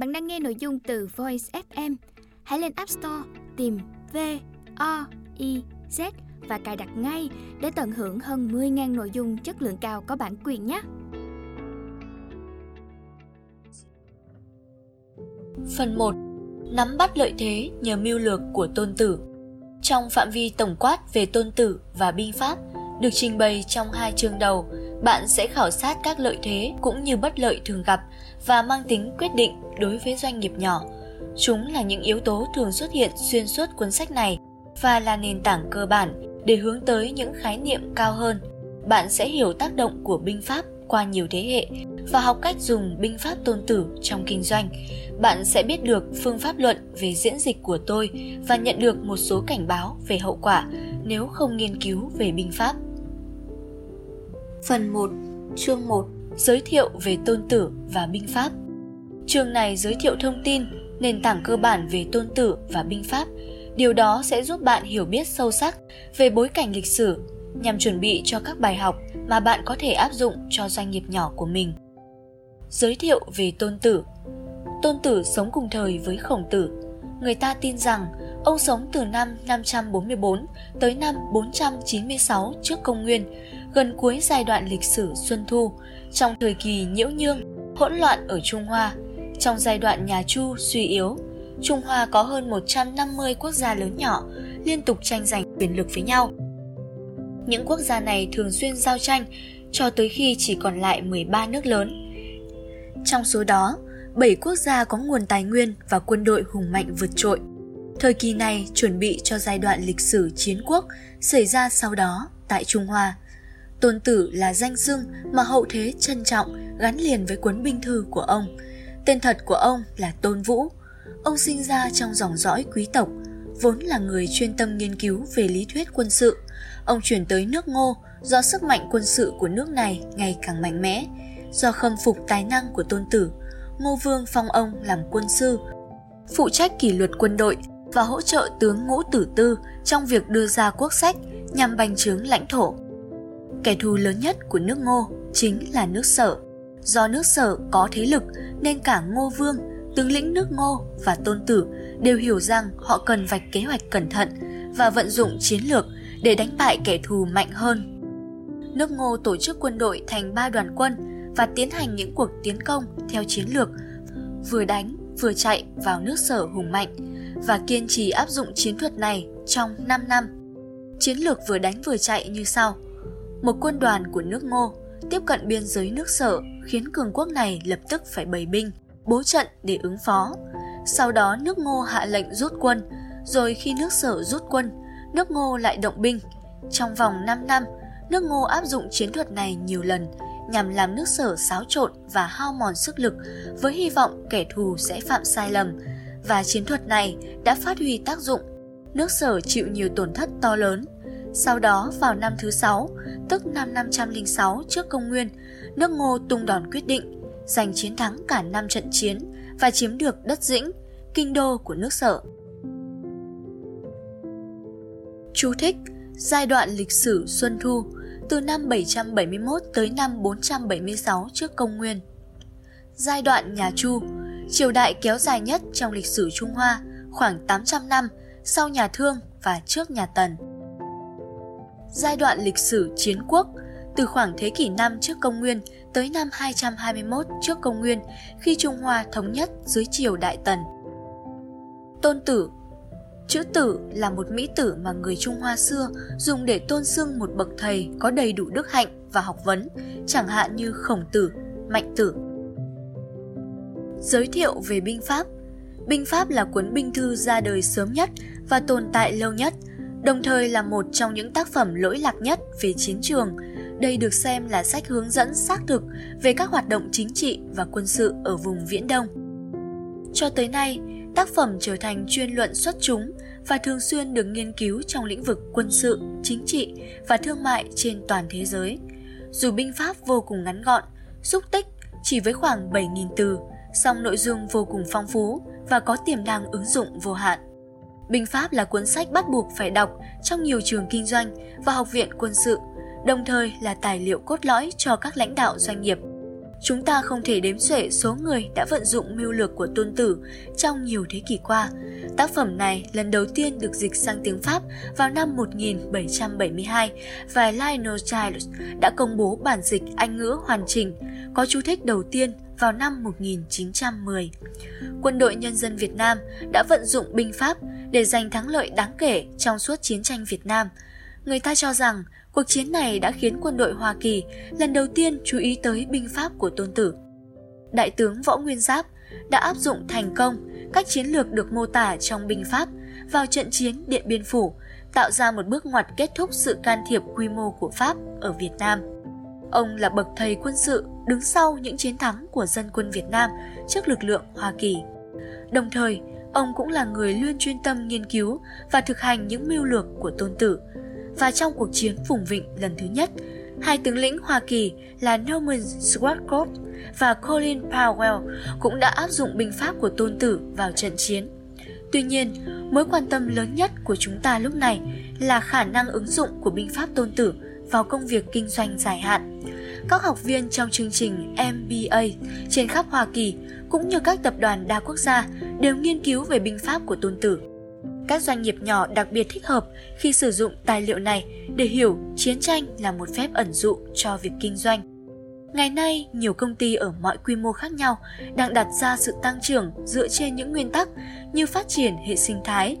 Bạn đang nghe nội dung từ Voice FM. Hãy lên App Store tìm V O I Z và cài đặt ngay để tận hưởng hơn 10.000 nội dung chất lượng cao có bản quyền nhé. Phần 1. Nắm bắt lợi thế nhờ mưu lược của tôn tử Trong phạm vi tổng quát về tôn tử và binh pháp được trình bày trong hai chương đầu, bạn sẽ khảo sát các lợi thế cũng như bất lợi thường gặp và mang tính quyết định đối với doanh nghiệp nhỏ. Chúng là những yếu tố thường xuất hiện xuyên suốt cuốn sách này và là nền tảng cơ bản để hướng tới những khái niệm cao hơn. Bạn sẽ hiểu tác động của binh pháp qua nhiều thế hệ và học cách dùng binh pháp tôn tử trong kinh doanh. Bạn sẽ biết được phương pháp luận về diễn dịch của tôi và nhận được một số cảnh báo về hậu quả nếu không nghiên cứu về binh pháp. Phần 1, chương 1 Giới thiệu về tôn tử và binh pháp Trường này giới thiệu thông tin, nền tảng cơ bản về tôn tử và binh pháp. Điều đó sẽ giúp bạn hiểu biết sâu sắc về bối cảnh lịch sử nhằm chuẩn bị cho các bài học mà bạn có thể áp dụng cho doanh nghiệp nhỏ của mình. Giới thiệu về Tôn Tử Tôn Tử sống cùng thời với Khổng Tử. Người ta tin rằng ông sống từ năm 544 tới năm 496 trước công nguyên, gần cuối giai đoạn lịch sử Xuân Thu, trong thời kỳ nhiễu nhương, hỗn loạn ở Trung Hoa. Trong giai đoạn nhà Chu suy yếu, Trung Hoa có hơn 150 quốc gia lớn nhỏ liên tục tranh giành quyền lực với nhau. Những quốc gia này thường xuyên giao tranh cho tới khi chỉ còn lại 13 nước lớn. Trong số đó, 7 quốc gia có nguồn tài nguyên và quân đội hùng mạnh vượt trội. Thời kỳ này chuẩn bị cho giai đoạn lịch sử chiến quốc xảy ra sau đó tại Trung Hoa. Tôn Tử là danh xưng mà hậu thế trân trọng gắn liền với cuốn binh thư của ông. Tên thật của ông là Tôn Vũ. Ông sinh ra trong dòng dõi quý tộc, vốn là người chuyên tâm nghiên cứu về lý thuyết quân sự. Ông chuyển tới nước Ngô do sức mạnh quân sự của nước này ngày càng mạnh mẽ. Do khâm phục tài năng của Tôn Tử, Ngô Vương phong ông làm quân sư, phụ trách kỷ luật quân đội và hỗ trợ tướng Ngũ Tử Tư trong việc đưa ra quốc sách nhằm bành trướng lãnh thổ. Kẻ thù lớn nhất của nước Ngô chính là nước Sở. Do nước Sở có thế lực nên cả Ngô Vương, tướng lĩnh nước Ngô và Tôn Tử đều hiểu rằng họ cần vạch kế hoạch cẩn thận và vận dụng chiến lược để đánh bại kẻ thù mạnh hơn. Nước Ngô tổ chức quân đội thành ba đoàn quân và tiến hành những cuộc tiến công theo chiến lược vừa đánh vừa chạy vào nước sở hùng mạnh và kiên trì áp dụng chiến thuật này trong 5 năm. Chiến lược vừa đánh vừa chạy như sau. Một quân đoàn của nước Ngô tiếp cận biên giới nước sở khiến cường quốc này lập tức phải bày binh, bố trận để ứng phó. Sau đó nước Ngô hạ lệnh rút quân, rồi khi nước sở rút quân, nước Ngô lại động binh. Trong vòng 5 năm, nước Ngô áp dụng chiến thuật này nhiều lần nhằm làm nước sở xáo trộn và hao mòn sức lực với hy vọng kẻ thù sẽ phạm sai lầm và chiến thuật này đã phát huy tác dụng. Nước sở chịu nhiều tổn thất to lớn. Sau đó vào năm thứ 6, tức năm 506 trước công nguyên, nước Ngô tung đòn quyết định, giành chiến thắng cả năm trận chiến và chiếm được đất Dĩnh, kinh đô của nước sở. Chú thích Giai đoạn lịch sử Xuân Thu từ năm 771 tới năm 476 trước công nguyên. Giai đoạn nhà Chu, triều đại kéo dài nhất trong lịch sử Trung Hoa, khoảng 800 năm sau nhà Thương và trước nhà Tần. Giai đoạn lịch sử chiến quốc, từ khoảng thế kỷ 5 trước công nguyên tới năm 221 trước công nguyên khi Trung Hoa thống nhất dưới triều Đại Tần. Tôn Tử Chữ tử là một mỹ tử mà người Trung Hoa xưa dùng để tôn xưng một bậc thầy có đầy đủ đức hạnh và học vấn, chẳng hạn như khổng tử, mạnh tử. Giới thiệu về binh pháp Binh pháp là cuốn binh thư ra đời sớm nhất và tồn tại lâu nhất, đồng thời là một trong những tác phẩm lỗi lạc nhất về chiến trường. Đây được xem là sách hướng dẫn xác thực về các hoạt động chính trị và quân sự ở vùng Viễn Đông. Cho tới nay, tác phẩm trở thành chuyên luận xuất chúng và thường xuyên được nghiên cứu trong lĩnh vực quân sự, chính trị và thương mại trên toàn thế giới. Dù binh pháp vô cùng ngắn gọn, xúc tích chỉ với khoảng 7.000 từ, song nội dung vô cùng phong phú và có tiềm năng ứng dụng vô hạn. Binh pháp là cuốn sách bắt buộc phải đọc trong nhiều trường kinh doanh và học viện quân sự, đồng thời là tài liệu cốt lõi cho các lãnh đạo doanh nghiệp. Chúng ta không thể đếm xuể số người đã vận dụng mưu lược của tôn tử trong nhiều thế kỷ qua. Tác phẩm này lần đầu tiên được dịch sang tiếng Pháp vào năm 1772 và Lionel Giles đã công bố bản dịch Anh ngữ hoàn chỉnh, có chú thích đầu tiên vào năm 1910. Quân đội Nhân dân Việt Nam đã vận dụng binh pháp để giành thắng lợi đáng kể trong suốt chiến tranh Việt Nam. Người ta cho rằng cuộc chiến này đã khiến quân đội Hoa Kỳ lần đầu tiên chú ý tới binh pháp của Tôn Tử. Đại tướng Võ Nguyên Giáp đã áp dụng thành công các chiến lược được mô tả trong binh pháp vào trận chiến Điện Biên Phủ, tạo ra một bước ngoặt kết thúc sự can thiệp quy mô của Pháp ở Việt Nam. Ông là bậc thầy quân sự đứng sau những chiến thắng của dân quân Việt Nam trước lực lượng Hoa Kỳ. Đồng thời, ông cũng là người luôn chuyên tâm nghiên cứu và thực hành những mưu lược của tôn tử. Và trong cuộc chiến vùng vịnh lần thứ nhất, hai tướng lĩnh Hoa Kỳ là Norman Schwarzkopf và Colin Powell cũng đã áp dụng binh pháp của tôn tử vào trận chiến. Tuy nhiên, mối quan tâm lớn nhất của chúng ta lúc này là khả năng ứng dụng của binh pháp tôn tử vào công việc kinh doanh dài hạn. Các học viên trong chương trình MBA trên khắp Hoa Kỳ cũng như các tập đoàn đa quốc gia đều nghiên cứu về binh pháp của tôn tử. Các doanh nghiệp nhỏ đặc biệt thích hợp khi sử dụng tài liệu này để hiểu chiến tranh là một phép ẩn dụ cho việc kinh doanh. Ngày nay, nhiều công ty ở mọi quy mô khác nhau đang đặt ra sự tăng trưởng dựa trên những nguyên tắc như phát triển hệ sinh thái,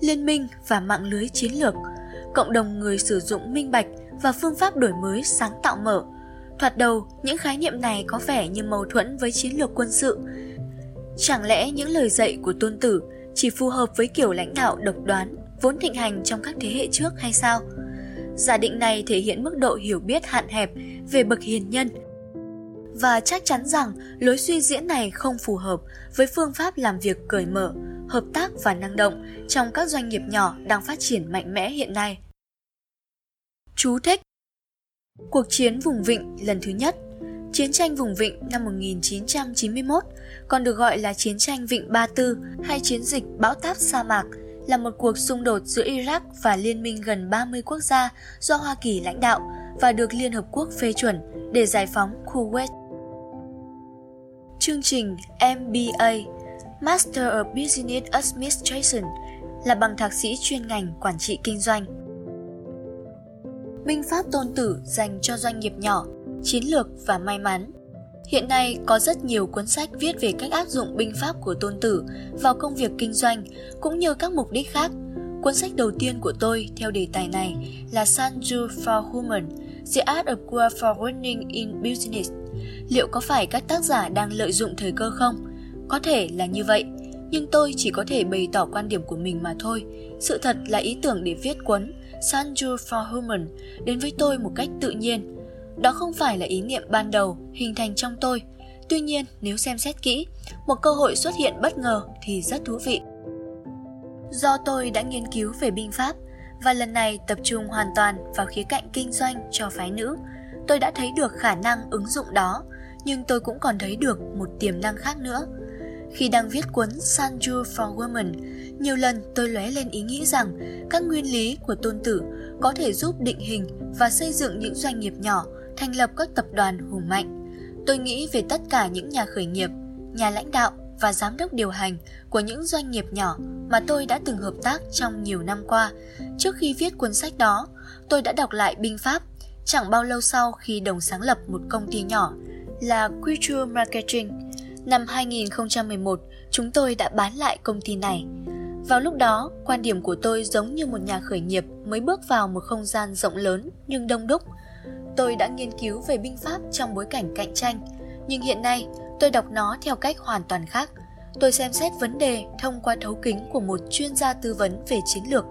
liên minh và mạng lưới chiến lược, cộng đồng người sử dụng minh bạch và phương pháp đổi mới sáng tạo mở. Thoạt đầu, những khái niệm này có vẻ như mâu thuẫn với chiến lược quân sự. Chẳng lẽ những lời dạy của tôn tử chỉ phù hợp với kiểu lãnh đạo độc đoán vốn thịnh hành trong các thế hệ trước hay sao? Giả định này thể hiện mức độ hiểu biết hạn hẹp về bậc hiền nhân và chắc chắn rằng lối suy diễn này không phù hợp với phương pháp làm việc cởi mở, hợp tác và năng động trong các doanh nghiệp nhỏ đang phát triển mạnh mẽ hiện nay. Chú thích Cuộc chiến vùng vịnh lần thứ nhất Chiến tranh vùng vịnh năm 1991, còn được gọi là chiến tranh Vịnh Ba Tư hay chiến dịch bão táp sa mạc, là một cuộc xung đột giữa Iraq và liên minh gần 30 quốc gia do Hoa Kỳ lãnh đạo và được Liên Hợp Quốc phê chuẩn để giải phóng Kuwait. Chương trình MBA Master of Business Administration là bằng thạc sĩ chuyên ngành quản trị kinh doanh. Minh pháp tôn tử dành cho doanh nghiệp nhỏ, chiến lược và may mắn. Hiện nay có rất nhiều cuốn sách viết về cách áp dụng binh pháp của tôn tử vào công việc kinh doanh cũng như các mục đích khác. Cuốn sách đầu tiên của tôi theo đề tài này là Sanju for Human, The Art of War for Winning in Business. Liệu có phải các tác giả đang lợi dụng thời cơ không? Có thể là như vậy, nhưng tôi chỉ có thể bày tỏ quan điểm của mình mà thôi. Sự thật là ý tưởng để viết cuốn Sanju for Human đến với tôi một cách tự nhiên. Đó không phải là ý niệm ban đầu hình thành trong tôi. Tuy nhiên, nếu xem xét kỹ, một cơ hội xuất hiện bất ngờ thì rất thú vị. Do tôi đã nghiên cứu về binh pháp và lần này tập trung hoàn toàn vào khía cạnh kinh doanh cho phái nữ, tôi đã thấy được khả năng ứng dụng đó, nhưng tôi cũng còn thấy được một tiềm năng khác nữa. Khi đang viết cuốn Sanju for Women, nhiều lần tôi lóe lên ý nghĩ rằng các nguyên lý của tôn tử có thể giúp định hình và xây dựng những doanh nghiệp nhỏ, thành lập các tập đoàn hùng mạnh. Tôi nghĩ về tất cả những nhà khởi nghiệp, nhà lãnh đạo và giám đốc điều hành của những doanh nghiệp nhỏ mà tôi đã từng hợp tác trong nhiều năm qua. Trước khi viết cuốn sách đó, tôi đã đọc lại binh pháp chẳng bao lâu sau khi đồng sáng lập một công ty nhỏ là Culture Marketing. Năm 2011, chúng tôi đã bán lại công ty này. Vào lúc đó, quan điểm của tôi giống như một nhà khởi nghiệp mới bước vào một không gian rộng lớn nhưng đông đúc. Tôi đã nghiên cứu về binh pháp trong bối cảnh cạnh tranh, nhưng hiện nay tôi đọc nó theo cách hoàn toàn khác. Tôi xem xét vấn đề thông qua thấu kính của một chuyên gia tư vấn về chiến lược,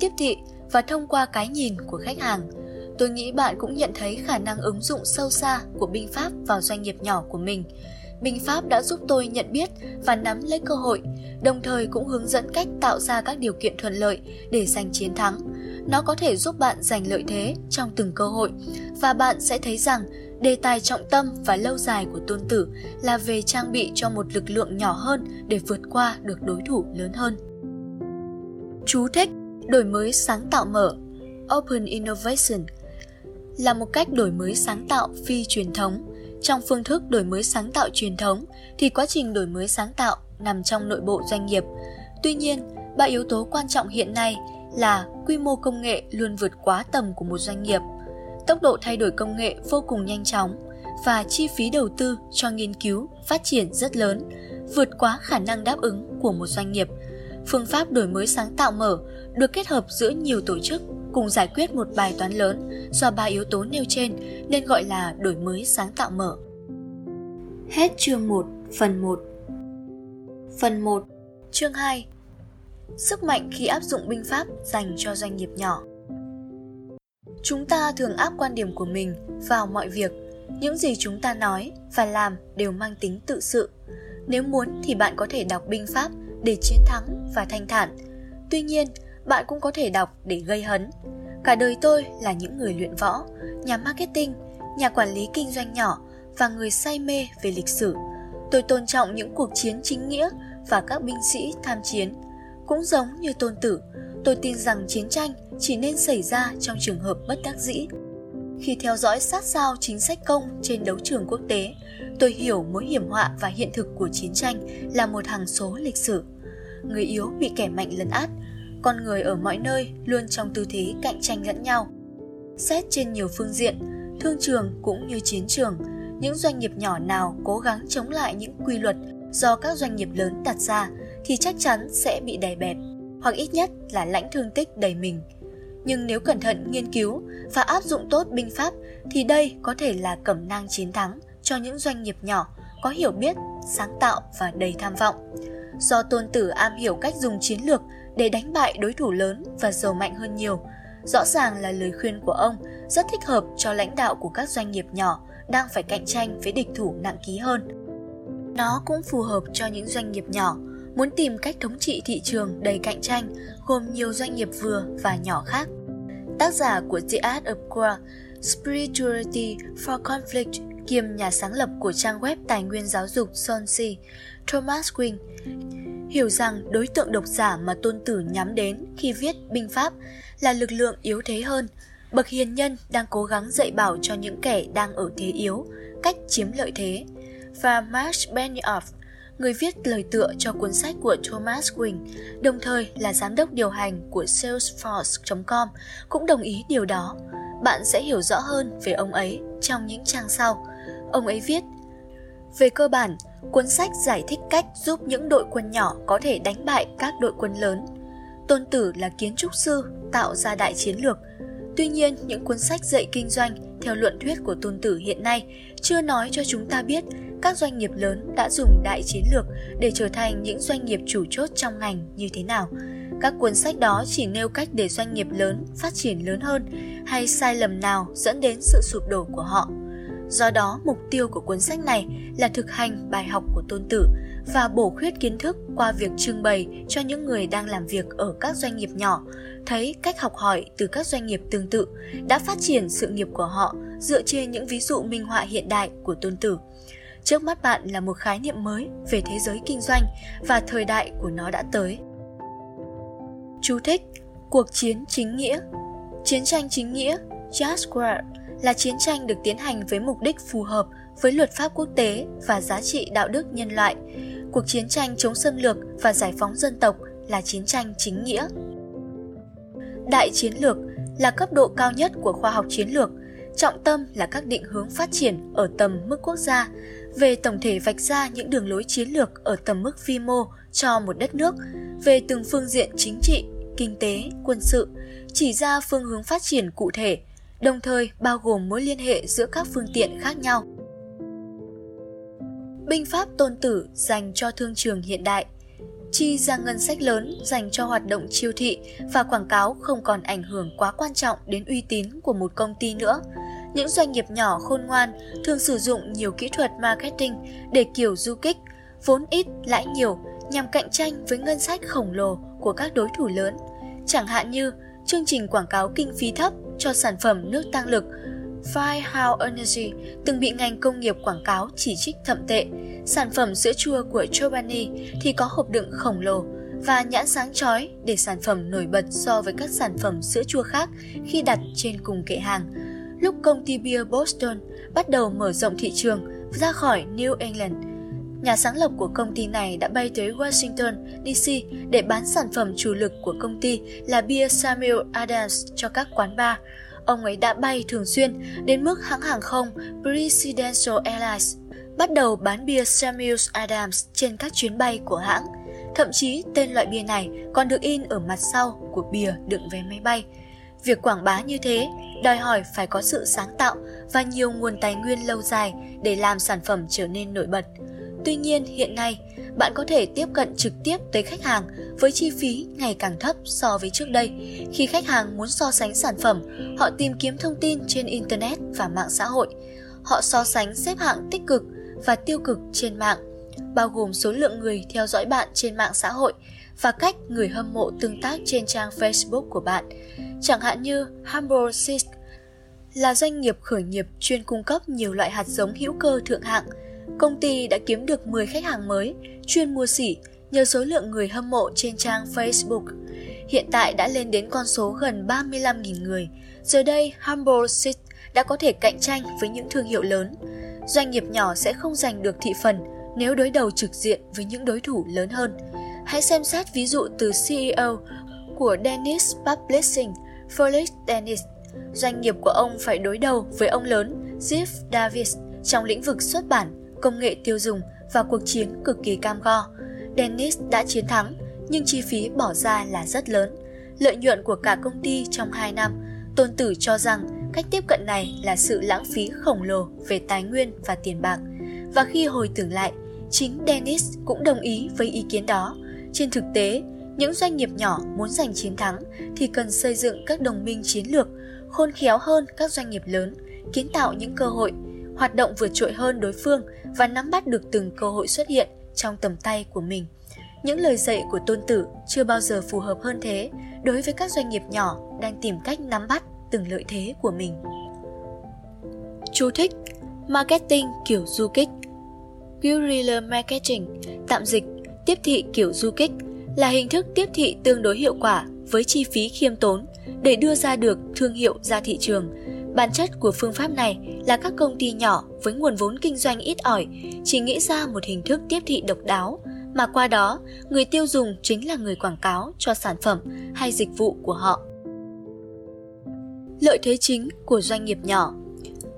tiếp thị và thông qua cái nhìn của khách hàng. Tôi nghĩ bạn cũng nhận thấy khả năng ứng dụng sâu xa của binh pháp vào doanh nghiệp nhỏ của mình. Binh pháp đã giúp tôi nhận biết và nắm lấy cơ hội, đồng thời cũng hướng dẫn cách tạo ra các điều kiện thuận lợi để giành chiến thắng. Nó có thể giúp bạn giành lợi thế trong từng cơ hội và bạn sẽ thấy rằng đề tài trọng tâm và lâu dài của tôn tử là về trang bị cho một lực lượng nhỏ hơn để vượt qua được đối thủ lớn hơn. Chú thích đổi mới sáng tạo mở Open Innovation là một cách đổi mới sáng tạo phi truyền thống Trong phương thức đổi mới sáng tạo truyền thống thì quá trình đổi mới sáng tạo nằm trong nội bộ doanh nghiệp. Tuy nhiên, ba yếu tố quan trọng hiện nay là quy mô công nghệ luôn vượt quá tầm của một doanh nghiệp, tốc độ thay đổi công nghệ vô cùng nhanh chóng và chi phí đầu tư cho nghiên cứu, phát triển rất lớn, vượt quá khả năng đáp ứng của một doanh nghiệp. Phương pháp đổi mới sáng tạo mở được kết hợp giữa nhiều tổ chức cùng giải quyết một bài toán lớn do ba yếu tố nêu trên nên gọi là đổi mới sáng tạo mở. Hết chương 1, phần 1. Phần 1, chương 2. Sức mạnh khi áp dụng binh pháp dành cho doanh nghiệp nhỏ. Chúng ta thường áp quan điểm của mình vào mọi việc, những gì chúng ta nói và làm đều mang tính tự sự. Nếu muốn thì bạn có thể đọc binh pháp để chiến thắng và thanh thản. Tuy nhiên, bạn cũng có thể đọc để gây hấn. Cả đời tôi là những người luyện võ, nhà marketing, nhà quản lý kinh doanh nhỏ và người say mê về lịch sử. Tôi tôn trọng những cuộc chiến chính nghĩa và các binh sĩ tham chiến. Cũng giống như tôn tử, tôi tin rằng chiến tranh chỉ nên xảy ra trong trường hợp bất đắc dĩ. Khi theo dõi sát sao chính sách công trên đấu trường quốc tế, tôi hiểu mối hiểm họa và hiện thực của chiến tranh là một hàng số lịch sử. Người yếu bị kẻ mạnh lấn át, con người ở mọi nơi luôn trong tư thế cạnh tranh lẫn nhau. Xét trên nhiều phương diện, thương trường cũng như chiến trường, những doanh nghiệp nhỏ nào cố gắng chống lại những quy luật do các doanh nghiệp lớn đặt ra thì chắc chắn sẽ bị đè bẹp, hoặc ít nhất là lãnh thương tích đầy mình. Nhưng nếu cẩn thận nghiên cứu và áp dụng tốt binh pháp thì đây có thể là cẩm nang chiến thắng cho những doanh nghiệp nhỏ có hiểu biết, sáng tạo và đầy tham vọng. Do tôn tử am hiểu cách dùng chiến lược để đánh bại đối thủ lớn và giàu mạnh hơn nhiều. Rõ ràng là lời khuyên của ông rất thích hợp cho lãnh đạo của các doanh nghiệp nhỏ đang phải cạnh tranh với địch thủ nặng ký hơn. Nó cũng phù hợp cho những doanh nghiệp nhỏ muốn tìm cách thống trị thị trường đầy cạnh tranh gồm nhiều doanh nghiệp vừa và nhỏ khác. Tác giả của The Art of War, Spirituality for Conflict kiêm nhà sáng lập của trang web tài nguyên giáo dục Sonsi, Thomas Quinn, hiểu rằng đối tượng độc giả mà tôn tử nhắm đến khi viết binh pháp là lực lượng yếu thế hơn, bậc hiền nhân đang cố gắng dạy bảo cho những kẻ đang ở thế yếu cách chiếm lợi thế. Và Mark Benioff, người viết lời tựa cho cuốn sách của Thomas Wing, đồng thời là giám đốc điều hành của Salesforce.com, cũng đồng ý điều đó. Bạn sẽ hiểu rõ hơn về ông ấy trong những trang sau. Ông ấy viết, về cơ bản, cuốn sách giải thích cách giúp những đội quân nhỏ có thể đánh bại các đội quân lớn. Tôn Tử là kiến trúc sư, tạo ra đại chiến lược. Tuy nhiên, những cuốn sách dạy kinh doanh theo luận thuyết của Tôn Tử hiện nay chưa nói cho chúng ta biết các doanh nghiệp lớn đã dùng đại chiến lược để trở thành những doanh nghiệp chủ chốt trong ngành như thế nào. Các cuốn sách đó chỉ nêu cách để doanh nghiệp lớn phát triển lớn hơn hay sai lầm nào dẫn đến sự sụp đổ của họ. Do đó, mục tiêu của cuốn sách này là thực hành bài học của tôn tử và bổ khuyết kiến thức qua việc trưng bày cho những người đang làm việc ở các doanh nghiệp nhỏ, thấy cách học hỏi từ các doanh nghiệp tương tự đã phát triển sự nghiệp của họ dựa trên những ví dụ minh họa hiện đại của tôn tử. Trước mắt bạn là một khái niệm mới về thế giới kinh doanh và thời đại của nó đã tới. Chú thích Cuộc chiến chính nghĩa Chiến tranh chính nghĩa Just War là chiến tranh được tiến hành với mục đích phù hợp với luật pháp quốc tế và giá trị đạo đức nhân loại. Cuộc chiến tranh chống xâm lược và giải phóng dân tộc là chiến tranh chính nghĩa. Đại chiến lược là cấp độ cao nhất của khoa học chiến lược, trọng tâm là các định hướng phát triển ở tầm mức quốc gia, về tổng thể vạch ra những đường lối chiến lược ở tầm mức vi mô cho một đất nước, về từng phương diện chính trị, kinh tế, quân sự, chỉ ra phương hướng phát triển cụ thể đồng thời bao gồm mối liên hệ giữa các phương tiện khác nhau. Binh pháp tôn tử dành cho thương trường hiện đại chi ra ngân sách lớn dành cho hoạt động chiêu thị và quảng cáo không còn ảnh hưởng quá quan trọng đến uy tín của một công ty nữa. Những doanh nghiệp nhỏ khôn ngoan thường sử dụng nhiều kỹ thuật marketing để kiểu du kích, vốn ít lãi nhiều nhằm cạnh tranh với ngân sách khổng lồ của các đối thủ lớn. Chẳng hạn như chương trình quảng cáo kinh phí thấp cho sản phẩm nước tăng lực Firehouse Energy từng bị ngành công nghiệp quảng cáo chỉ trích thậm tệ. Sản phẩm sữa chua của Chobani thì có hộp đựng khổng lồ và nhãn sáng chói để sản phẩm nổi bật so với các sản phẩm sữa chua khác khi đặt trên cùng kệ hàng lúc công ty bia Boston bắt đầu mở rộng thị trường ra khỏi New England. Nhà sáng lập của công ty này đã bay tới Washington, D.C. để bán sản phẩm chủ lực của công ty là bia Samuel Adams cho các quán bar. Ông ấy đã bay thường xuyên đến mức hãng hàng không Presidential Airlines bắt đầu bán bia Samuel Adams trên các chuyến bay của hãng. Thậm chí tên loại bia này còn được in ở mặt sau của bia đựng vé máy bay. Việc quảng bá như thế đòi hỏi phải có sự sáng tạo và nhiều nguồn tài nguyên lâu dài để làm sản phẩm trở nên nổi bật. Tuy nhiên, hiện nay, bạn có thể tiếp cận trực tiếp tới khách hàng với chi phí ngày càng thấp so với trước đây. Khi khách hàng muốn so sánh sản phẩm, họ tìm kiếm thông tin trên internet và mạng xã hội. Họ so sánh xếp hạng tích cực và tiêu cực trên mạng, bao gồm số lượng người theo dõi bạn trên mạng xã hội và cách người hâm mộ tương tác trên trang Facebook của bạn. Chẳng hạn như Humble Seeds là doanh nghiệp khởi nghiệp chuyên cung cấp nhiều loại hạt giống hữu cơ thượng hạng. Công ty đã kiếm được 10 khách hàng mới chuyên mua sỉ nhờ số lượng người hâm mộ trên trang Facebook. Hiện tại đã lên đến con số gần 35.000 người. Giờ đây, Humble Seeds đã có thể cạnh tranh với những thương hiệu lớn. Doanh nghiệp nhỏ sẽ không giành được thị phần nếu đối đầu trực diện với những đối thủ lớn hơn. Hãy xem xét ví dụ từ CEO của Dennis Publishing, Felix Dennis. Doanh nghiệp của ông phải đối đầu với ông lớn Jeff Davis trong lĩnh vực xuất bản, công nghệ tiêu dùng và cuộc chiến cực kỳ cam go. Dennis đã chiến thắng, nhưng chi phí bỏ ra là rất lớn. Lợi nhuận của cả công ty trong 2 năm, Tôn Tử cho rằng cách tiếp cận này là sự lãng phí khổng lồ về tài nguyên và tiền bạc. Và khi hồi tưởng lại, chính Dennis cũng đồng ý với ý kiến đó. Trên thực tế, những doanh nghiệp nhỏ muốn giành chiến thắng thì cần xây dựng các đồng minh chiến lược, khôn khéo hơn các doanh nghiệp lớn, kiến tạo những cơ hội, hoạt động vượt trội hơn đối phương và nắm bắt được từng cơ hội xuất hiện trong tầm tay của mình. Những lời dạy của tôn tử chưa bao giờ phù hợp hơn thế đối với các doanh nghiệp nhỏ đang tìm cách nắm bắt từng lợi thế của mình. Chú thích Marketing kiểu du kích Guerrilla Marketing, tạm dịch, tiếp thị kiểu du kích, là hình thức tiếp thị tương đối hiệu quả với chi phí khiêm tốn để đưa ra được thương hiệu ra thị trường. Bản chất của phương pháp này là các công ty nhỏ với nguồn vốn kinh doanh ít ỏi chỉ nghĩ ra một hình thức tiếp thị độc đáo mà qua đó người tiêu dùng chính là người quảng cáo cho sản phẩm hay dịch vụ của họ. Lợi thế chính của doanh nghiệp nhỏ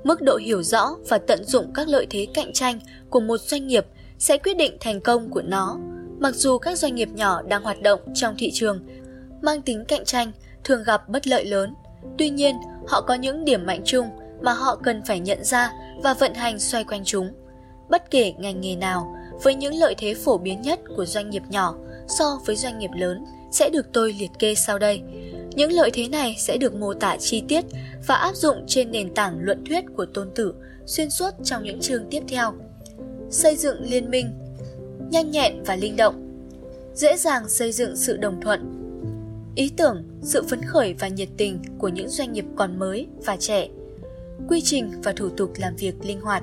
Mức độ hiểu rõ và tận dụng các lợi thế cạnh tranh của một doanh nghiệp sẽ quyết định thành công của nó. Mặc dù các doanh nghiệp nhỏ đang hoạt động trong thị trường mang tính cạnh tranh thường gặp bất lợi lớn, tuy nhiên họ có những điểm mạnh chung mà họ cần phải nhận ra và vận hành xoay quanh chúng. Bất kể ngành nghề nào, với những lợi thế phổ biến nhất của doanh nghiệp nhỏ so với doanh nghiệp lớn sẽ được tôi liệt kê sau đây. Những lợi thế này sẽ được mô tả chi tiết và áp dụng trên nền tảng luận thuyết của tôn tử xuyên suốt trong những chương tiếp theo. Xây dựng liên minh, nhanh nhẹn và linh động, dễ dàng xây dựng sự đồng thuận. Ý tưởng, sự phấn khởi và nhiệt tình của những doanh nghiệp còn mới và trẻ. Quy trình và thủ tục làm việc linh hoạt,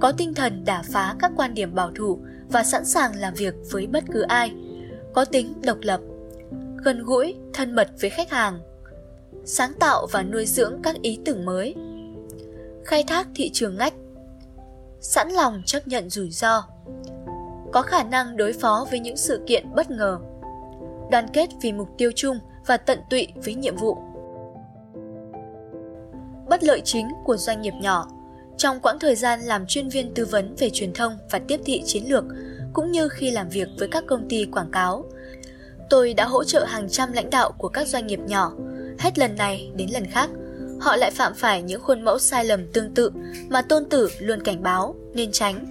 có tinh thần đả phá các quan điểm bảo thủ và sẵn sàng làm việc với bất cứ ai, có tính độc lập, gần gũi, thân mật với khách hàng, sáng tạo và nuôi dưỡng các ý tưởng mới, khai thác thị trường ngách, sẵn lòng chấp nhận rủi ro, có khả năng đối phó với những sự kiện bất ngờ, đoàn kết vì mục tiêu chung và tận tụy với nhiệm vụ. Bất lợi chính của doanh nghiệp nhỏ trong quãng thời gian làm chuyên viên tư vấn về truyền thông và tiếp thị chiến lược, cũng như khi làm việc với các công ty quảng cáo, tôi đã hỗ trợ hàng trăm lãnh đạo của các doanh nghiệp nhỏ. Hết lần này đến lần khác, họ lại phạm phải những khuôn mẫu sai lầm tương tự mà tôn tử luôn cảnh báo nên tránh.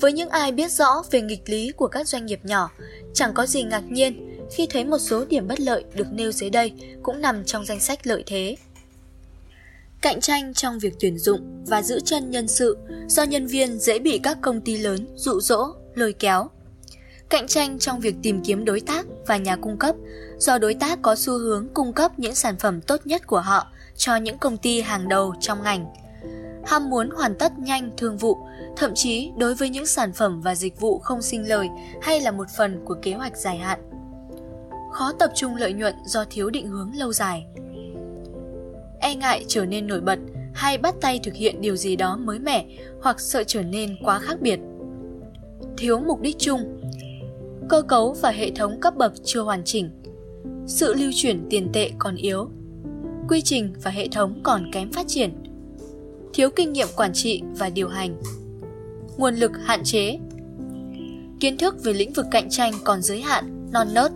Với những ai biết rõ về nghịch lý của các doanh nghiệp nhỏ, chẳng có gì ngạc nhiên khi thấy một số điểm bất lợi được nêu dưới đây cũng nằm trong danh sách lợi thế cạnh tranh trong việc tuyển dụng và giữ chân nhân sự do nhân viên dễ bị các công ty lớn dụ dỗ, lôi kéo. Cạnh tranh trong việc tìm kiếm đối tác và nhà cung cấp do đối tác có xu hướng cung cấp những sản phẩm tốt nhất của họ cho những công ty hàng đầu trong ngành. Ham muốn hoàn tất nhanh thương vụ, thậm chí đối với những sản phẩm và dịch vụ không sinh lời hay là một phần của kế hoạch dài hạn. Khó tập trung lợi nhuận do thiếu định hướng lâu dài e ngại trở nên nổi bật hay bắt tay thực hiện điều gì đó mới mẻ hoặc sợ trở nên quá khác biệt. Thiếu mục đích chung Cơ cấu và hệ thống cấp bậc chưa hoàn chỉnh. Sự lưu chuyển tiền tệ còn yếu. Quy trình và hệ thống còn kém phát triển. Thiếu kinh nghiệm quản trị và điều hành. Nguồn lực hạn chế. Kiến thức về lĩnh vực cạnh tranh còn giới hạn, non nớt.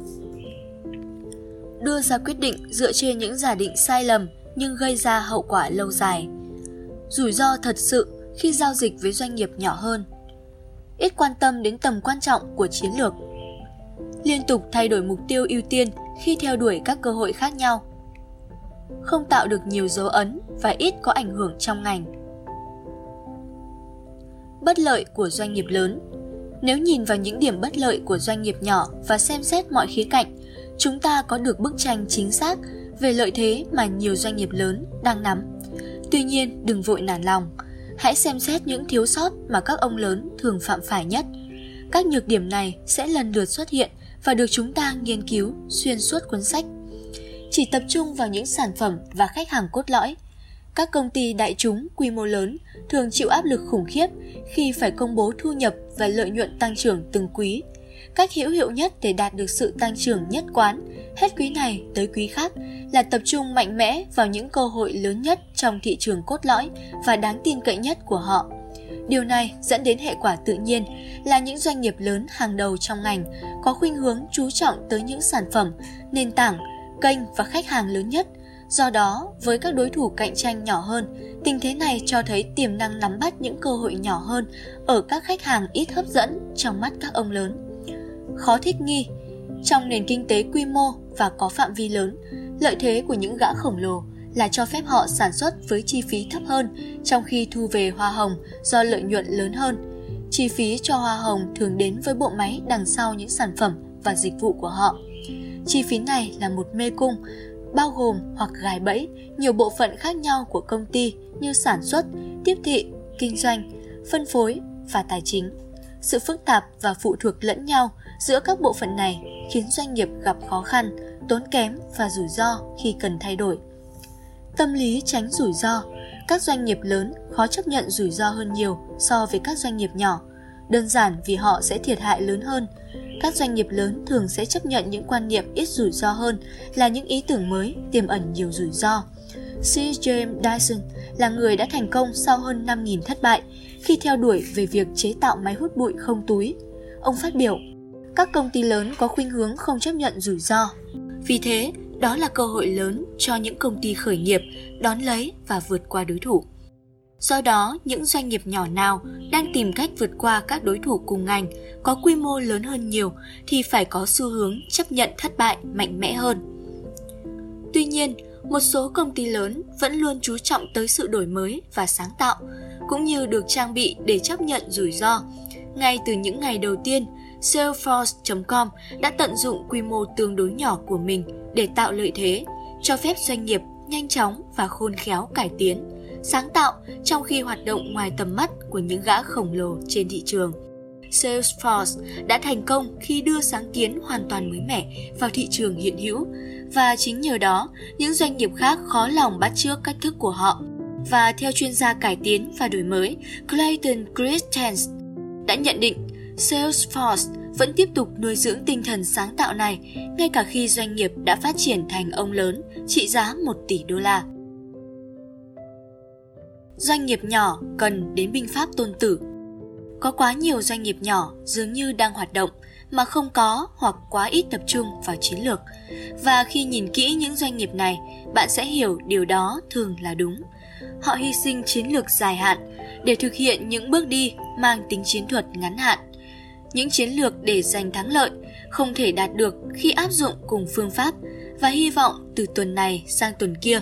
Đưa ra quyết định dựa trên những giả định sai lầm nhưng gây ra hậu quả lâu dài. Rủi ro thật sự khi giao dịch với doanh nghiệp nhỏ hơn. Ít quan tâm đến tầm quan trọng của chiến lược. Liên tục thay đổi mục tiêu ưu tiên khi theo đuổi các cơ hội khác nhau. Không tạo được nhiều dấu ấn và ít có ảnh hưởng trong ngành. Bất lợi của doanh nghiệp lớn Nếu nhìn vào những điểm bất lợi của doanh nghiệp nhỏ và xem xét mọi khía cạnh, chúng ta có được bức tranh chính xác về lợi thế mà nhiều doanh nghiệp lớn đang nắm. Tuy nhiên, đừng vội nản lòng. Hãy xem xét những thiếu sót mà các ông lớn thường phạm phải nhất. Các nhược điểm này sẽ lần lượt xuất hiện và được chúng ta nghiên cứu xuyên suốt cuốn sách. Chỉ tập trung vào những sản phẩm và khách hàng cốt lõi. Các công ty đại chúng quy mô lớn thường chịu áp lực khủng khiếp khi phải công bố thu nhập và lợi nhuận tăng trưởng từng quý Cách hữu hiệu nhất để đạt được sự tăng trưởng nhất quán, hết quý này tới quý khác là tập trung mạnh mẽ vào những cơ hội lớn nhất trong thị trường cốt lõi và đáng tin cậy nhất của họ. Điều này dẫn đến hệ quả tự nhiên là những doanh nghiệp lớn hàng đầu trong ngành có khuynh hướng chú trọng tới những sản phẩm, nền tảng, kênh và khách hàng lớn nhất. Do đó, với các đối thủ cạnh tranh nhỏ hơn, tình thế này cho thấy tiềm năng nắm bắt những cơ hội nhỏ hơn ở các khách hàng ít hấp dẫn trong mắt các ông lớn khó thích nghi. Trong nền kinh tế quy mô và có phạm vi lớn, lợi thế của những gã khổng lồ là cho phép họ sản xuất với chi phí thấp hơn trong khi thu về hoa hồng do lợi nhuận lớn hơn. Chi phí cho hoa hồng thường đến với bộ máy đằng sau những sản phẩm và dịch vụ của họ. Chi phí này là một mê cung, bao gồm hoặc gài bẫy nhiều bộ phận khác nhau của công ty như sản xuất, tiếp thị, kinh doanh, phân phối và tài chính. Sự phức tạp và phụ thuộc lẫn nhau giữa các bộ phận này khiến doanh nghiệp gặp khó khăn, tốn kém và rủi ro khi cần thay đổi. Tâm lý tránh rủi ro, các doanh nghiệp lớn khó chấp nhận rủi ro hơn nhiều so với các doanh nghiệp nhỏ, đơn giản vì họ sẽ thiệt hại lớn hơn. Các doanh nghiệp lớn thường sẽ chấp nhận những quan niệm ít rủi ro hơn là những ý tưởng mới tiềm ẩn nhiều rủi ro. C. James Dyson là người đã thành công sau hơn 5.000 thất bại khi theo đuổi về việc chế tạo máy hút bụi không túi. Ông phát biểu, các công ty lớn có khuynh hướng không chấp nhận rủi ro. Vì thế, đó là cơ hội lớn cho những công ty khởi nghiệp đón lấy và vượt qua đối thủ. Do đó, những doanh nghiệp nhỏ nào đang tìm cách vượt qua các đối thủ cùng ngành có quy mô lớn hơn nhiều thì phải có xu hướng chấp nhận thất bại mạnh mẽ hơn. Tuy nhiên, một số công ty lớn vẫn luôn chú trọng tới sự đổi mới và sáng tạo, cũng như được trang bị để chấp nhận rủi ro. Ngay từ những ngày đầu tiên, Salesforce.com đã tận dụng quy mô tương đối nhỏ của mình để tạo lợi thế, cho phép doanh nghiệp nhanh chóng và khôn khéo cải tiến, sáng tạo trong khi hoạt động ngoài tầm mắt của những gã khổng lồ trên thị trường. Salesforce đã thành công khi đưa sáng kiến hoàn toàn mới mẻ vào thị trường hiện hữu và chính nhờ đó, những doanh nghiệp khác khó lòng bắt chước cách thức của họ. Và theo chuyên gia cải tiến và đổi mới Clayton Christensen đã nhận định Salesforce vẫn tiếp tục nuôi dưỡng tinh thần sáng tạo này ngay cả khi doanh nghiệp đã phát triển thành ông lớn trị giá 1 tỷ đô la. Doanh nghiệp nhỏ cần đến binh pháp tôn tử. Có quá nhiều doanh nghiệp nhỏ dường như đang hoạt động mà không có hoặc quá ít tập trung vào chiến lược. Và khi nhìn kỹ những doanh nghiệp này, bạn sẽ hiểu điều đó thường là đúng. Họ hy sinh chiến lược dài hạn để thực hiện những bước đi mang tính chiến thuật ngắn hạn những chiến lược để giành thắng lợi không thể đạt được khi áp dụng cùng phương pháp và hy vọng từ tuần này sang tuần kia,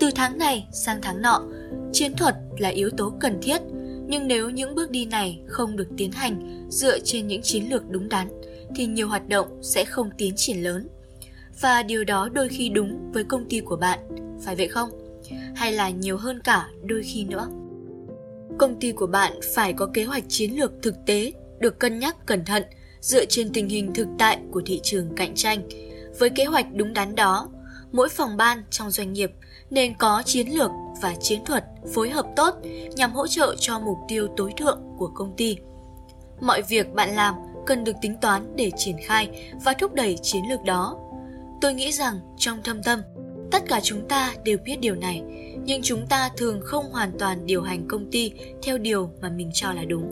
từ tháng này sang tháng nọ, chiến thuật là yếu tố cần thiết, nhưng nếu những bước đi này không được tiến hành dựa trên những chiến lược đúng đắn thì nhiều hoạt động sẽ không tiến triển lớn. Và điều đó đôi khi đúng với công ty của bạn, phải vậy không? Hay là nhiều hơn cả đôi khi nữa? Công ty của bạn phải có kế hoạch chiến lược thực tế được cân nhắc cẩn thận dựa trên tình hình thực tại của thị trường cạnh tranh. Với kế hoạch đúng đắn đó, mỗi phòng ban trong doanh nghiệp nên có chiến lược và chiến thuật phối hợp tốt nhằm hỗ trợ cho mục tiêu tối thượng của công ty. Mọi việc bạn làm cần được tính toán để triển khai và thúc đẩy chiến lược đó. Tôi nghĩ rằng trong thâm tâm, tất cả chúng ta đều biết điều này, nhưng chúng ta thường không hoàn toàn điều hành công ty theo điều mà mình cho là đúng.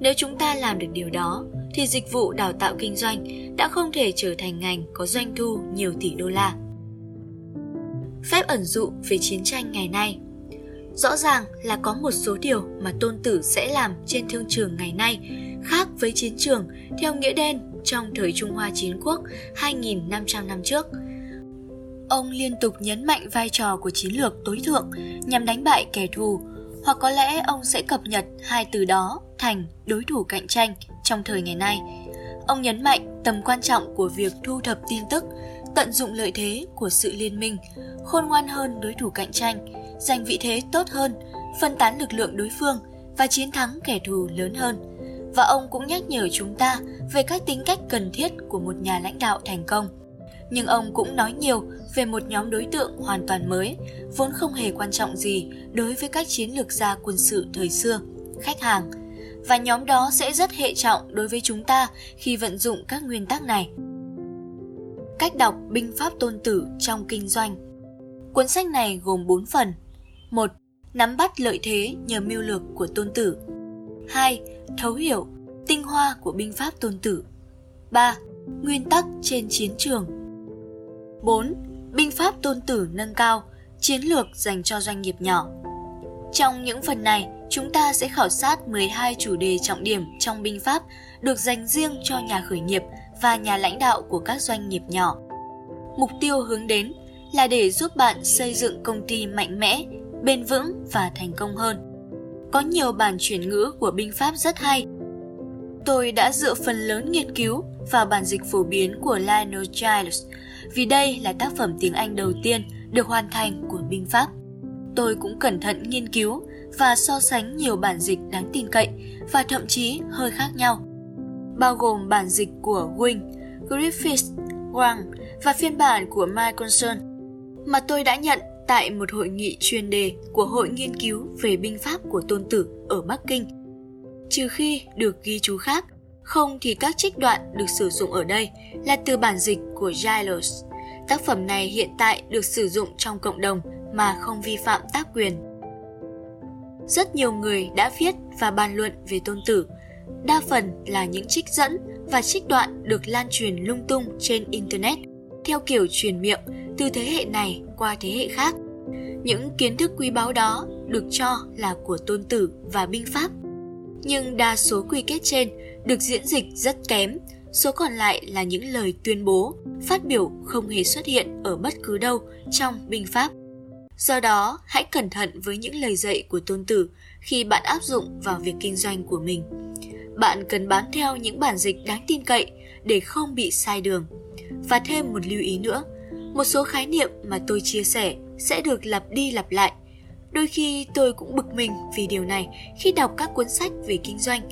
Nếu chúng ta làm được điều đó, thì dịch vụ đào tạo kinh doanh đã không thể trở thành ngành có doanh thu nhiều tỷ đô la. Phép ẩn dụ về chiến tranh ngày nay Rõ ràng là có một số điều mà tôn tử sẽ làm trên thương trường ngày nay khác với chiến trường theo nghĩa đen trong thời Trung Hoa Chiến Quốc 2.500 năm trước. Ông liên tục nhấn mạnh vai trò của chiến lược tối thượng nhằm đánh bại kẻ thù, hoặc có lẽ ông sẽ cập nhật hai từ đó thành đối thủ cạnh tranh trong thời ngày nay. Ông nhấn mạnh tầm quan trọng của việc thu thập tin tức, tận dụng lợi thế của sự liên minh, khôn ngoan hơn đối thủ cạnh tranh, giành vị thế tốt hơn, phân tán lực lượng đối phương và chiến thắng kẻ thù lớn hơn. Và ông cũng nhắc nhở chúng ta về các tính cách cần thiết của một nhà lãnh đạo thành công. Nhưng ông cũng nói nhiều về một nhóm đối tượng hoàn toàn mới, vốn không hề quan trọng gì đối với các chiến lược gia quân sự thời xưa, khách hàng. Và nhóm đó sẽ rất hệ trọng đối với chúng ta khi vận dụng các nguyên tắc này. Cách đọc binh pháp tôn tử trong kinh doanh Cuốn sách này gồm 4 phần – 1. Nắm bắt lợi thế nhờ mưu lược của tôn tử 2. Thấu hiểu tinh hoa của binh pháp tôn tử 3. Nguyên tắc trên chiến trường 4. Binh pháp tôn tử nâng cao chiến lược dành cho doanh nghiệp nhỏ Trong những phần này, chúng ta sẽ khảo sát 12 chủ đề trọng điểm trong binh pháp được dành riêng cho nhà khởi nghiệp và nhà lãnh đạo của các doanh nghiệp nhỏ. Mục tiêu hướng đến là để giúp bạn xây dựng công ty mạnh mẽ, bền vững và thành công hơn. Có nhiều bản chuyển ngữ của binh pháp rất hay. Tôi đã dựa phần lớn nghiên cứu vào bản dịch phổ biến của Lionel Giles vì đây là tác phẩm tiếng Anh đầu tiên được hoàn thành của binh pháp. Tôi cũng cẩn thận nghiên cứu và so sánh nhiều bản dịch đáng tin cậy và thậm chí hơi khác nhau, bao gồm bản dịch của Wing, Griffiths, Wang và phiên bản của Michelson mà tôi đã nhận tại một hội nghị chuyên đề của Hội Nghiên cứu về binh pháp của Tôn Tử ở Bắc Kinh. Trừ khi được ghi chú khác, không thì các trích đoạn được sử dụng ở đây là từ bản dịch của Giles. Tác phẩm này hiện tại được sử dụng trong cộng đồng mà không vi phạm tác quyền. Rất nhiều người đã viết và bàn luận về Tôn Tử, đa phần là những trích dẫn và trích đoạn được lan truyền lung tung trên Internet theo kiểu truyền miệng từ thế hệ này qua thế hệ khác. Những kiến thức quý báu đó được cho là của tôn tử và binh pháp. Nhưng đa số quy kết trên được diễn dịch rất kém, số còn lại là những lời tuyên bố, phát biểu không hề xuất hiện ở bất cứ đâu trong binh pháp. Do đó, hãy cẩn thận với những lời dạy của tôn tử khi bạn áp dụng vào việc kinh doanh của mình. Bạn cần bám theo những bản dịch đáng tin cậy để không bị sai đường. Và thêm một lưu ý nữa, một số khái niệm mà tôi chia sẻ sẽ được lặp đi lặp lại. Đôi khi tôi cũng bực mình vì điều này khi đọc các cuốn sách về kinh doanh.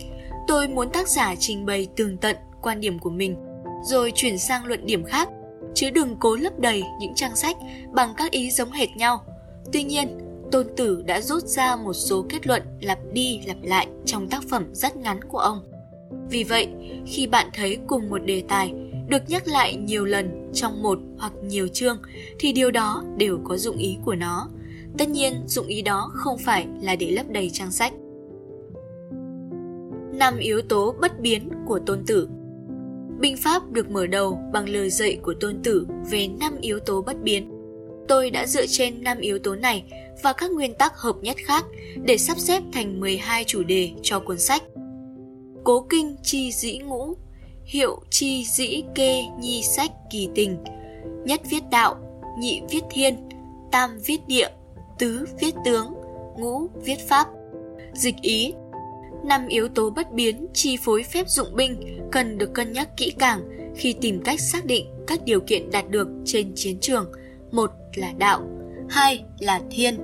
Tôi muốn tác giả trình bày tường tận quan điểm của mình, rồi chuyển sang luận điểm khác, chứ đừng cố lấp đầy những trang sách bằng các ý giống hệt nhau. Tuy nhiên, Tôn Tử đã rút ra một số kết luận lặp đi lặp lại trong tác phẩm rất ngắn của ông. Vì vậy, khi bạn thấy cùng một đề tài được nhắc lại nhiều lần trong một hoặc nhiều chương thì điều đó đều có dụng ý của nó. Tất nhiên, dụng ý đó không phải là để lấp đầy trang sách. Năm yếu tố bất biến của Tôn Tử Binh pháp được mở đầu bằng lời dạy của Tôn Tử về năm yếu tố bất biến. Tôi đã dựa trên năm yếu tố này và các nguyên tắc hợp nhất khác để sắp xếp thành 12 chủ đề cho cuốn sách. Cố kinh chi dĩ ngũ, hiệu chi dĩ kê nhi sách kỳ tình, nhất viết đạo, nhị viết thiên, tam viết địa, tứ viết tướng, ngũ viết pháp dịch ý, năm yếu tố bất biến chi phối phép dụng binh cần được cân nhắc kỹ càng khi tìm cách xác định các điều kiện đạt được trên chiến trường một là đạo hai là thiên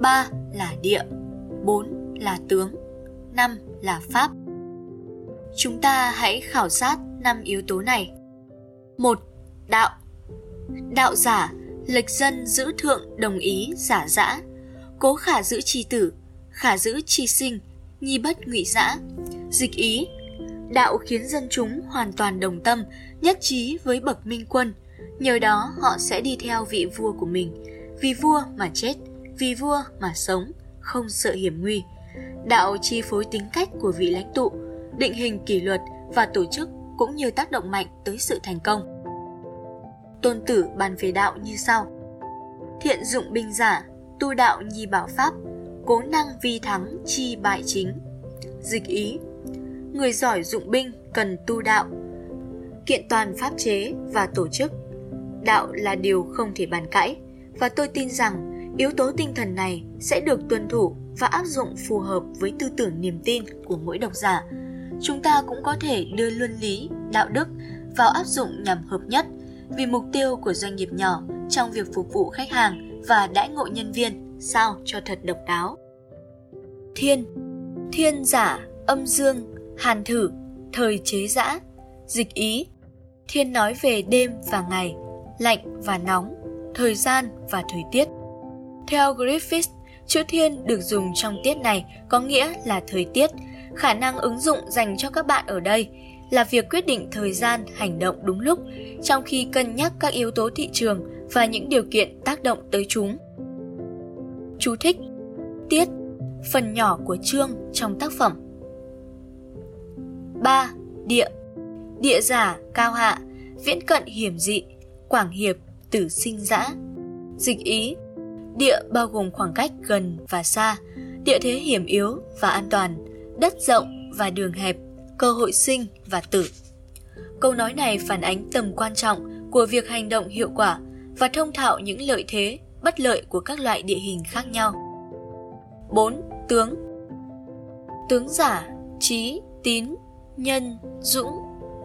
ba là địa bốn là tướng năm là pháp chúng ta hãy khảo sát năm yếu tố này. một Đạo Đạo giả Lệch dân giữ thượng đồng ý giả dã, cố khả giữ chi tử, khả giữ chi sinh, nhi bất ngụy dã. Dịch ý, đạo khiến dân chúng hoàn toàn đồng tâm, nhất trí với bậc minh quân. Nhờ đó họ sẽ đi theo vị vua của mình, vì vua mà chết, vì vua mà sống, không sợ hiểm nguy. Đạo chi phối tính cách của vị lãnh tụ, định hình kỷ luật và tổ chức cũng như tác động mạnh tới sự thành công. Tôn Tử bàn về đạo như sau. Thiện dụng binh giả, tu đạo nhi bảo pháp, cố năng vi thắng chi bại chính. Dịch ý, người giỏi dụng binh cần tu đạo, kiện toàn pháp chế và tổ chức. Đạo là điều không thể bàn cãi và tôi tin rằng yếu tố tinh thần này sẽ được tuân thủ và áp dụng phù hợp với tư tưởng niềm tin của mỗi độc giả. Chúng ta cũng có thể đưa luân lý, đạo đức vào áp dụng nhằm hợp nhất vì mục tiêu của doanh nghiệp nhỏ trong việc phục vụ khách hàng và đãi ngộ nhân viên sao cho thật độc đáo. Thiên Thiên giả, âm dương, hàn thử, thời chế giã, dịch ý. Thiên nói về đêm và ngày, lạnh và nóng, thời gian và thời tiết. Theo Griffith, chữ thiên được dùng trong tiết này có nghĩa là thời tiết, khả năng ứng dụng dành cho các bạn ở đây là việc quyết định thời gian hành động đúng lúc trong khi cân nhắc các yếu tố thị trường và những điều kiện tác động tới chúng. Chú thích Tiết Phần nhỏ của chương trong tác phẩm 3. Địa Địa giả, cao hạ, viễn cận hiểm dị, quảng hiệp, tử sinh dã Dịch ý Địa bao gồm khoảng cách gần và xa, địa thế hiểm yếu và an toàn, đất rộng và đường hẹp, cơ hội sinh và tử. Câu nói này phản ánh tầm quan trọng của việc hành động hiệu quả và thông thạo những lợi thế, bất lợi của các loại địa hình khác nhau. 4. Tướng Tướng giả, trí, tín, nhân, dũng,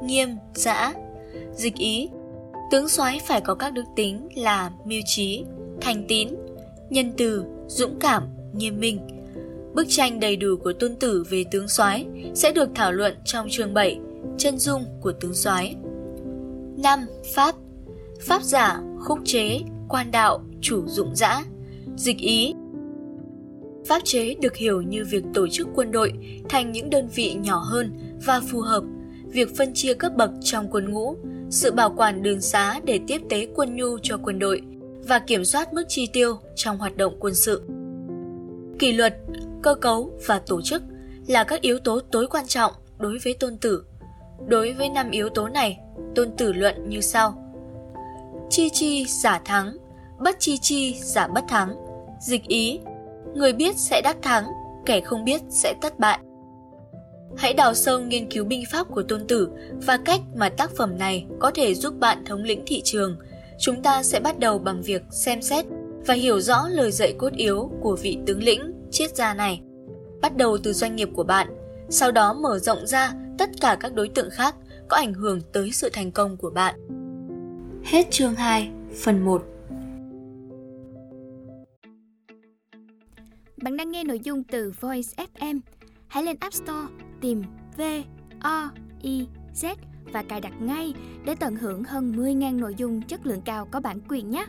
nghiêm, dã. Dịch ý Tướng soái phải có các đức tính là mưu trí, thành tín, nhân từ, dũng cảm, nghiêm minh. Bức tranh đầy đủ của tôn tử về tướng soái sẽ được thảo luận trong chương 7, chân dung của tướng soái. 5. Pháp Pháp giả, khúc chế, quan đạo, chủ dụng dã. Dịch ý Pháp chế được hiểu như việc tổ chức quân đội thành những đơn vị nhỏ hơn và phù hợp, việc phân chia cấp bậc trong quân ngũ, sự bảo quản đường xá để tiếp tế quân nhu cho quân đội và kiểm soát mức chi tiêu trong hoạt động quân sự. Kỷ luật, cơ cấu và tổ chức là các yếu tố tối quan trọng đối với tôn tử. Đối với năm yếu tố này, tôn tử luận như sau. Chi chi giả thắng, bất chi chi giả bất thắng. Dịch ý, người biết sẽ đắc thắng, kẻ không biết sẽ thất bại. Hãy đào sâu nghiên cứu binh pháp của tôn tử và cách mà tác phẩm này có thể giúp bạn thống lĩnh thị trường. Chúng ta sẽ bắt đầu bằng việc xem xét và hiểu rõ lời dạy cốt yếu của vị tướng lĩnh, triết gia này. Bắt đầu từ doanh nghiệp của bạn, sau đó mở rộng ra tất cả các đối tượng khác có ảnh hưởng tới sự thành công của bạn. Hết chương 2, phần 1 Bạn đang nghe nội dung từ Voice FM. Hãy lên App Store tìm V, O, I, Z và cài đặt ngay để tận hưởng hơn 10.000 nội dung chất lượng cao có bản quyền nhé.